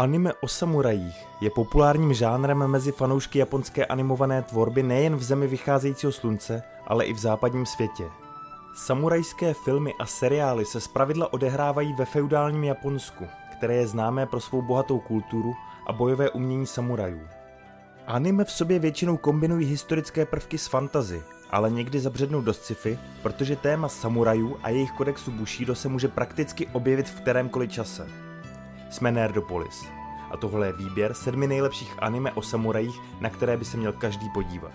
Anime o samurajích je populárním žánrem mezi fanoušky japonské animované tvorby nejen v zemi vycházejícího slunce, ale i v západním světě. Samurajské filmy a seriály se zpravidla odehrávají ve feudálním Japonsku, které je známé pro svou bohatou kulturu a bojové umění samurajů. Anime v sobě většinou kombinují historické prvky s fantazy, ale někdy zabřednou do sci-fi, protože téma samurajů a jejich kodexu Bushido se může prakticky objevit v kterémkoliv čase. Jsme Nerdopolis a tohle je výběr sedmi nejlepších anime o samurajích, na které by se měl každý podívat.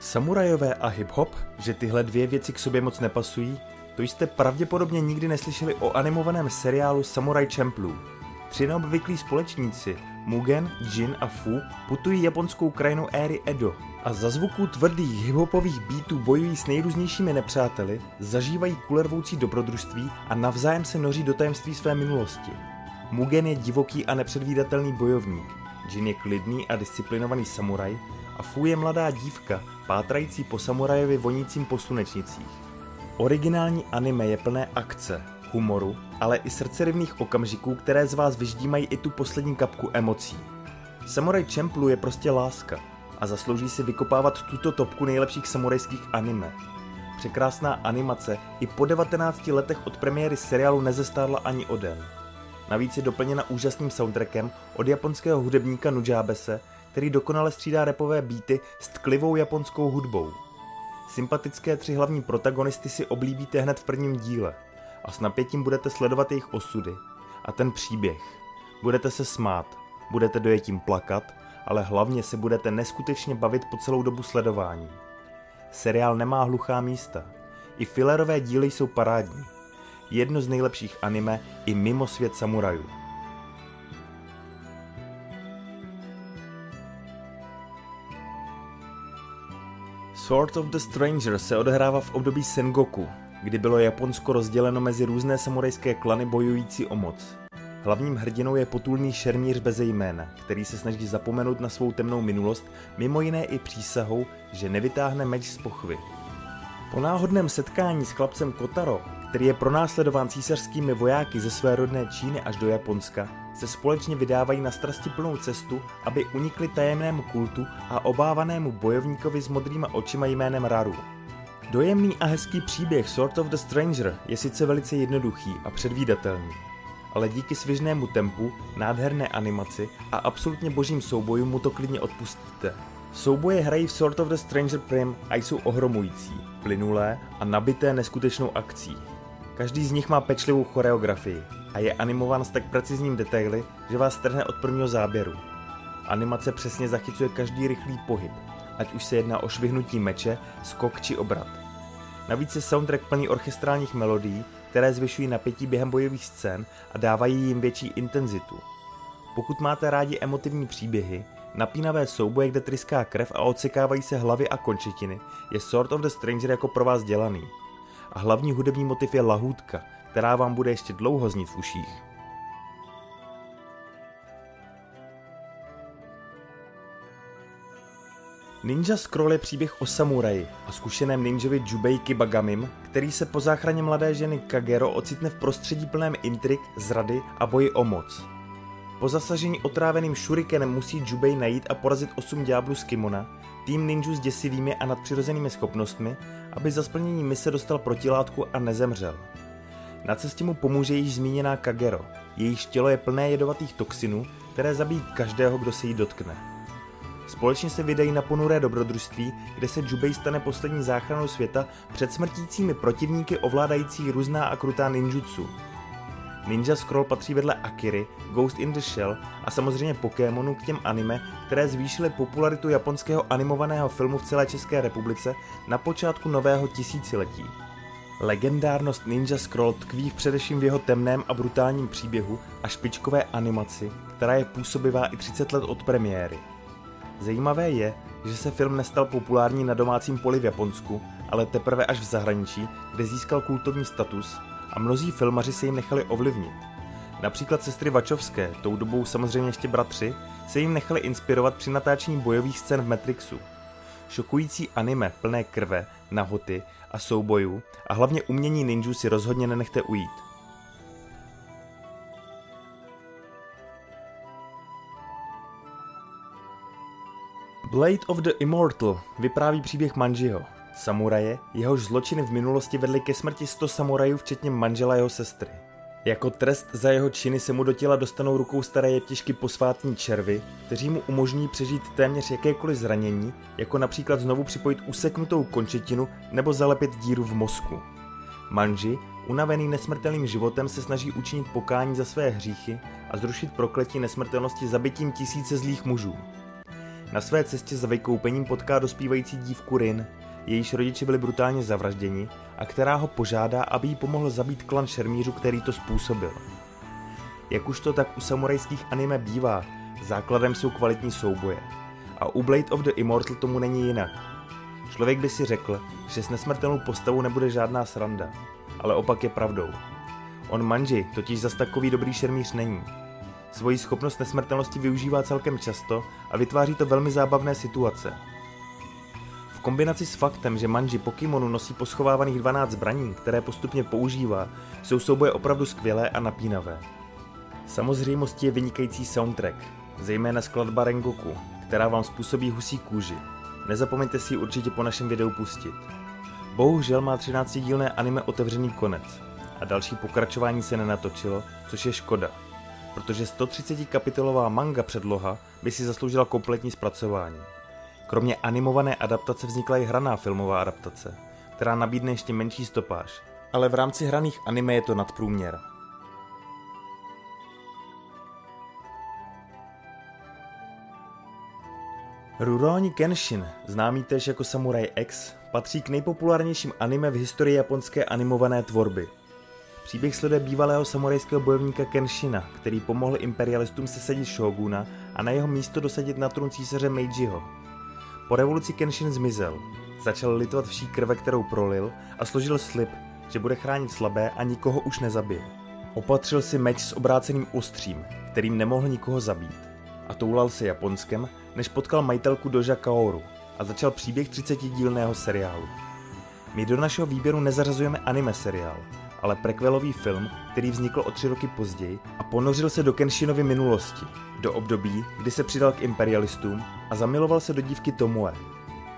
Samurajové a hip-hop, že tyhle dvě věci k sobě moc nepasují, to jste pravděpodobně nikdy neslyšeli o animovaném seriálu Samurai Champloo. Tři neobvyklí společníci, Mugen, Jin a Fu, putují japonskou krajinou éry Edo a za zvuků tvrdých hiphopových beatů bojují s nejrůznějšími nepřáteli, zažívají kulervoucí dobrodružství a navzájem se noří do tajemství své minulosti. Mugen je divoký a nepředvídatelný bojovník, Jin je klidný a disciplinovaný samuraj a Fu je mladá dívka, pátrající po samurajovi vonícím po slunečnicích. Originální anime je plné akce, humoru, ale i srdcerivných okamžiků, které z vás vyždímají i tu poslední kapku emocí. Samurai Champloo je prostě láska a zaslouží si vykopávat tuto topku nejlepších samurajských anime. Překrásná animace i po 19 letech od premiéry seriálu nezestárla ani o den. Navíc je doplněna úžasným soundtrackem od japonského hudebníka Nujabese, který dokonale střídá repové beaty s tklivou japonskou hudbou. Sympatické tři hlavní protagonisty si oblíbíte hned v prvním díle a s napětím budete sledovat jejich osudy a ten příběh. Budete se smát, budete dojetím plakat, ale hlavně se budete neskutečně bavit po celou dobu sledování. Seriál nemá hluchá místa. I filerové díly jsou parádní. Jedno z nejlepších anime i mimo svět samurajů. Sword of the Stranger se odehrává v období Sengoku, kdy bylo Japonsko rozděleno mezi různé samurajské klany bojující o moc. Hlavním hrdinou je potulný šermíř bez jména, který se snaží zapomenout na svou temnou minulost, mimo jiné i přísahou, že nevytáhne meč z pochvy. Po náhodném setkání s chlapcem Kotaro, který je pronásledován císařskými vojáky ze své rodné Číny až do Japonska, se společně vydávají na plnou cestu, aby unikli tajemnému kultu a obávanému bojovníkovi s modrýma očima jménem Raru. Dojemný a hezký příběh Sword of the Stranger je sice velice jednoduchý a předvídatelný, ale díky svižnému tempu, nádherné animaci a absolutně božím soubojům mu to klidně odpustíte. Souboje hrají v Sword of the Stranger Prim a jsou ohromující, plynulé a nabité neskutečnou akcí. Každý z nich má pečlivou choreografii a je animován s tak precizním detaily, že vás trhne od prvního záběru. Animace přesně zachycuje každý rychlý pohyb, ať už se jedná o švihnutí meče, skok či obrat. Navíc je soundtrack plný orchestrálních melodií, které zvyšují napětí během bojových scén a dávají jim větší intenzitu. Pokud máte rádi emotivní příběhy, napínavé souboje, kde tryská krev a odsekávají se hlavy a končetiny, je Sword of the Stranger jako pro vás dělaný. A hlavní hudební motiv je lahůdka, která vám bude ještě dlouho znít v uších. Ninja Scroll je příběh o samuraji a zkušeném ninjovi Jubei Kibagamim, který se po záchraně mladé ženy Kagero ocitne v prostředí plném intrik, zrady a boji o moc. Po zasažení otráveným šurikenem musí Jubei najít a porazit osm ďáblů z kimona, tým ninjů s děsivými a nadpřirozenými schopnostmi, aby za splnění mise dostal protilátku a nezemřel. Na cestě mu pomůže již zmíněná Kagero. Jejíž tělo je plné jedovatých toxinů, které zabijí každého, kdo se jí dotkne. Společně se vydají na ponuré dobrodružství, kde se Jubei stane poslední záchranou světa před smrtícími protivníky ovládající různá a krutá ninjutsu. Ninja Scroll patří vedle Akiry, Ghost in the Shell a samozřejmě Pokémonu k těm anime, které zvýšily popularitu japonského animovaného filmu v celé České republice na počátku nového tisíciletí. Legendárnost Ninja Scroll tkví v především v jeho temném a brutálním příběhu a špičkové animaci, která je působivá i 30 let od premiéry. Zajímavé je, že se film nestal populární na domácím poli v Japonsku, ale teprve až v zahraničí, kde získal kultovní status a mnozí filmaři se jim nechali ovlivnit. Například sestry Vačovské, tou dobou samozřejmě ještě bratři, se jim nechali inspirovat při natáčení bojových scén v Matrixu. šokující anime plné krve, nahoty a soubojů a hlavně umění ninjů si rozhodně nenechte ujít. Blade of the Immortal vypráví příběh Manjiho, samuraje, jehož zločiny v minulosti vedly ke smrti 100 samurajů včetně manžela jeho sestry. Jako trest za jeho činy se mu do těla dostanou rukou staré jeptišky posvátní červy, kteří mu umožní přežít téměř jakékoliv zranění, jako například znovu připojit useknutou končetinu nebo zalepit díru v mozku. Manži, unavený nesmrtelným životem, se snaží učinit pokání za své hříchy a zrušit prokletí nesmrtelnosti zabitím tisíce zlých mužů. Na své cestě za vykoupením potká dospívající dívku Rin, jejíž rodiče byli brutálně zavražděni a která ho požádá, aby jí pomohl zabít klan šermířů, který to způsobil. Jak už to tak u samurajských anime bývá, základem jsou kvalitní souboje. A u Blade of the Immortal tomu není jinak. Člověk by si řekl, že s nesmrtelnou postavou nebude žádná sranda, ale opak je pravdou. On Manji totiž zas takový dobrý šermíř není. Svoji schopnost nesmrtelnosti využívá celkem často a vytváří to velmi zábavné situace – kombinaci s faktem, že manži Pokémonu nosí poschovávaných 12 zbraní, které postupně používá, jsou souboje opravdu skvělé a napínavé. Samozřejmostí je vynikající soundtrack, zejména skladba Rengoku, která vám způsobí husí kůži. Nezapomeňte si ji určitě po našem videu pustit. Bohužel má 13-dílné anime otevřený konec a další pokračování se nenatočilo, což je škoda, protože 130 kapitolová manga předloha by si zasloužila kompletní zpracování. Kromě animované adaptace vznikla i hraná filmová adaptace, která nabídne ještě menší stopáž, ale v rámci hraných anime je to nadprůměr. Rurouni Kenshin, známý též jako Samurai X, patří k nejpopulárnějším anime v historii japonské animované tvorby. Příběh sleduje bývalého samurajského bojovníka Kenshina, který pomohl imperialistům sesadit šóguna a na jeho místo dosadit na trůn císaře Meijiho, po revoluci Kenshin zmizel, začal litovat vší krve, kterou prolil a složil slib, že bude chránit slabé a nikoho už nezabije. Opatřil si meč s obráceným ostřím, kterým nemohl nikoho zabít. A toulal se Japonskem, než potkal majitelku Doja Kaoru a začal příběh 30-dílného seriálu. My do našeho výběru nezařazujeme anime seriál, ale prequelový film, který vznikl o tři roky později a ponořil se do Kenshinovy minulosti, do období, kdy se přidal k imperialistům a zamiloval se do dívky Tomoe.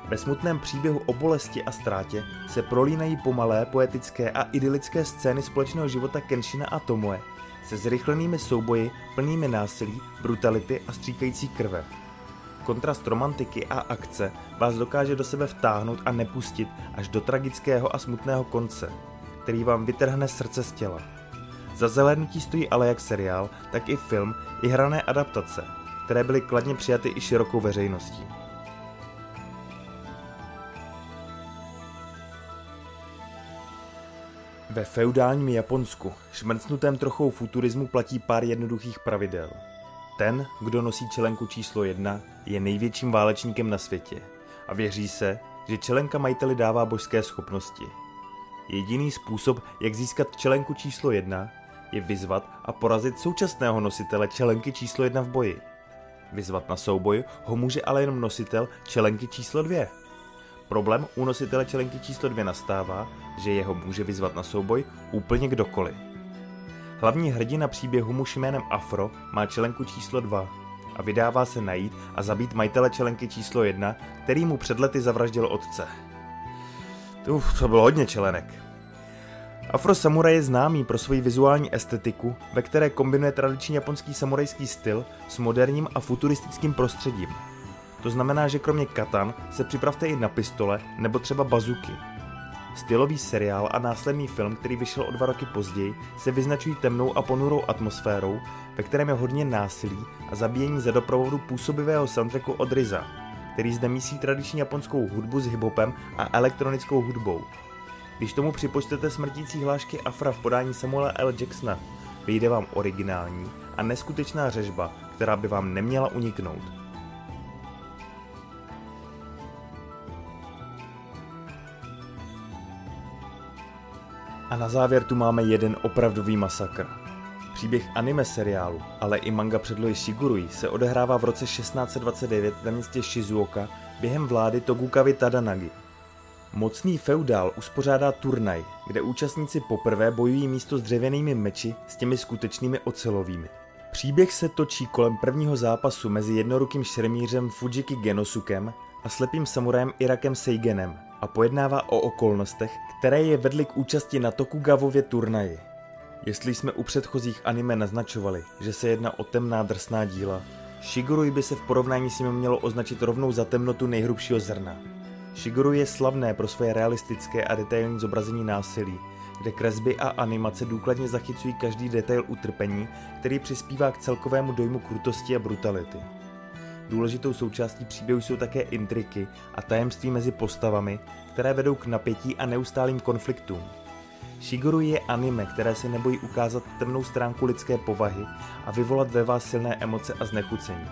Ve smutném příběhu o bolesti a ztrátě se prolínají pomalé, poetické a idylické scény společného života Kenshina a Tomoe se zrychlenými souboji plnými násilí, brutality a stříkající krve. Kontrast romantiky a akce vás dokáže do sebe vtáhnout a nepustit až do tragického a smutného konce, který vám vytrhne srdce z těla. Za zelenutí stojí ale jak seriál, tak i film, i hrané adaptace, které byly kladně přijaty i širokou veřejností. Ve feudálním Japonsku, šmrcnutém trochou futurismu, platí pár jednoduchých pravidel. Ten, kdo nosí čelenku číslo jedna, je největším válečníkem na světě a věří se, že čelenka majiteli dává božské schopnosti. Jediný způsob, jak získat čelenku číslo jedna, je vyzvat a porazit současného nositele čelenky číslo jedna v boji. Vyzvat na souboj ho může ale jenom nositel čelenky číslo dvě. Problém u nositele čelenky číslo dvě nastává, že jeho může vyzvat na souboj úplně kdokoliv. Hlavní hrdina příběhu muž jménem Afro má čelenku číslo 2 a vydává se najít a zabít majitele čelenky číslo 1, který mu před lety zavraždil otce. Uf, to bylo hodně čelenek. Afro Samurai je známý pro svoji vizuální estetiku, ve které kombinuje tradiční japonský samurajský styl s moderním a futuristickým prostředím. To znamená, že kromě katan se připravte i na pistole nebo třeba bazuky. Stylový seriál a následný film, který vyšel o dva roky později, se vyznačují temnou a ponurou atmosférou, ve kterém je hodně násilí a zabíjení za doprovodu působivého soundtracku od Riza, který zde mísí tradiční japonskou hudbu s hiphopem a elektronickou hudbou. Když tomu připočtete smrtící hlášky Afra v podání Samuela L. Jacksona, vyjde vám originální a neskutečná řežba, která by vám neměla uniknout. A na závěr tu máme jeden opravdový masakr. Příběh anime seriálu, ale i manga předlohy Shigurui se odehrává v roce 1629 ve městě Shizuoka během vlády Togukavy Tadanagi. Mocný feudál uspořádá turnaj, kde účastníci poprvé bojují místo s dřevěnými meči s těmi skutečnými ocelovými. Příběh se točí kolem prvního zápasu mezi jednorukým šermířem Fujiki Genosukem a slepým samurajem Irakem Seigenem a pojednává o okolnostech, které je vedly k účasti na Tokugavově turnaji. Jestli jsme u předchozích anime naznačovali, že se jedná o temná drsná díla, Shigurui by se v porovnání s ním mělo označit rovnou za temnotu nejhrubšího zrna. Shigurui je slavné pro své realistické a detailní zobrazení násilí, kde kresby a animace důkladně zachycují každý detail utrpení, který přispívá k celkovému dojmu krutosti a brutality. Důležitou součástí příběhu jsou také intriky a tajemství mezi postavami, které vedou k napětí a neustálým konfliktům. Shigeru je anime, které se nebojí ukázat temnou stránku lidské povahy a vyvolat ve vás silné emoce a znechucení,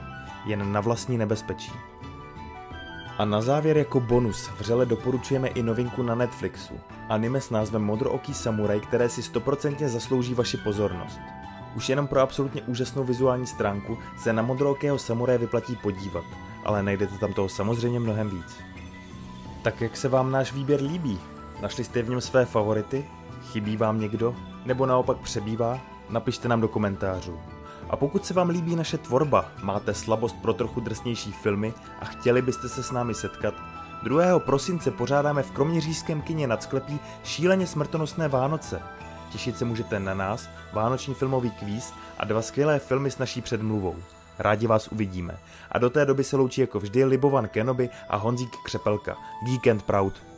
jen na vlastní nebezpečí. A na závěr jako bonus vřele doporučujeme i novinku na Netflixu, anime s názvem Modrooký samuraj, které si stoprocentně zaslouží vaši pozornost. Už jenom pro absolutně úžasnou vizuální stránku se na modrookého samuraje vyplatí podívat, ale najdete tam toho samozřejmě mnohem víc. Tak jak se vám náš výběr líbí? Našli jste v něm své favority? Chybí vám někdo? Nebo naopak přebývá? Napište nám do komentářů. A pokud se vám líbí naše tvorba, máte slabost pro trochu drsnější filmy a chtěli byste se s námi setkat, 2. prosince pořádáme v Kroměřížském kině nad sklepí šíleně smrtonosné Vánoce. Těšit se můžete na nás, vánoční filmový kvíz a dva skvělé filmy s naší předmluvou. Rádi vás uvidíme. A do té doby se loučí jako vždy Libovan Kenobi a Honzík Křepelka. Geek and Proud.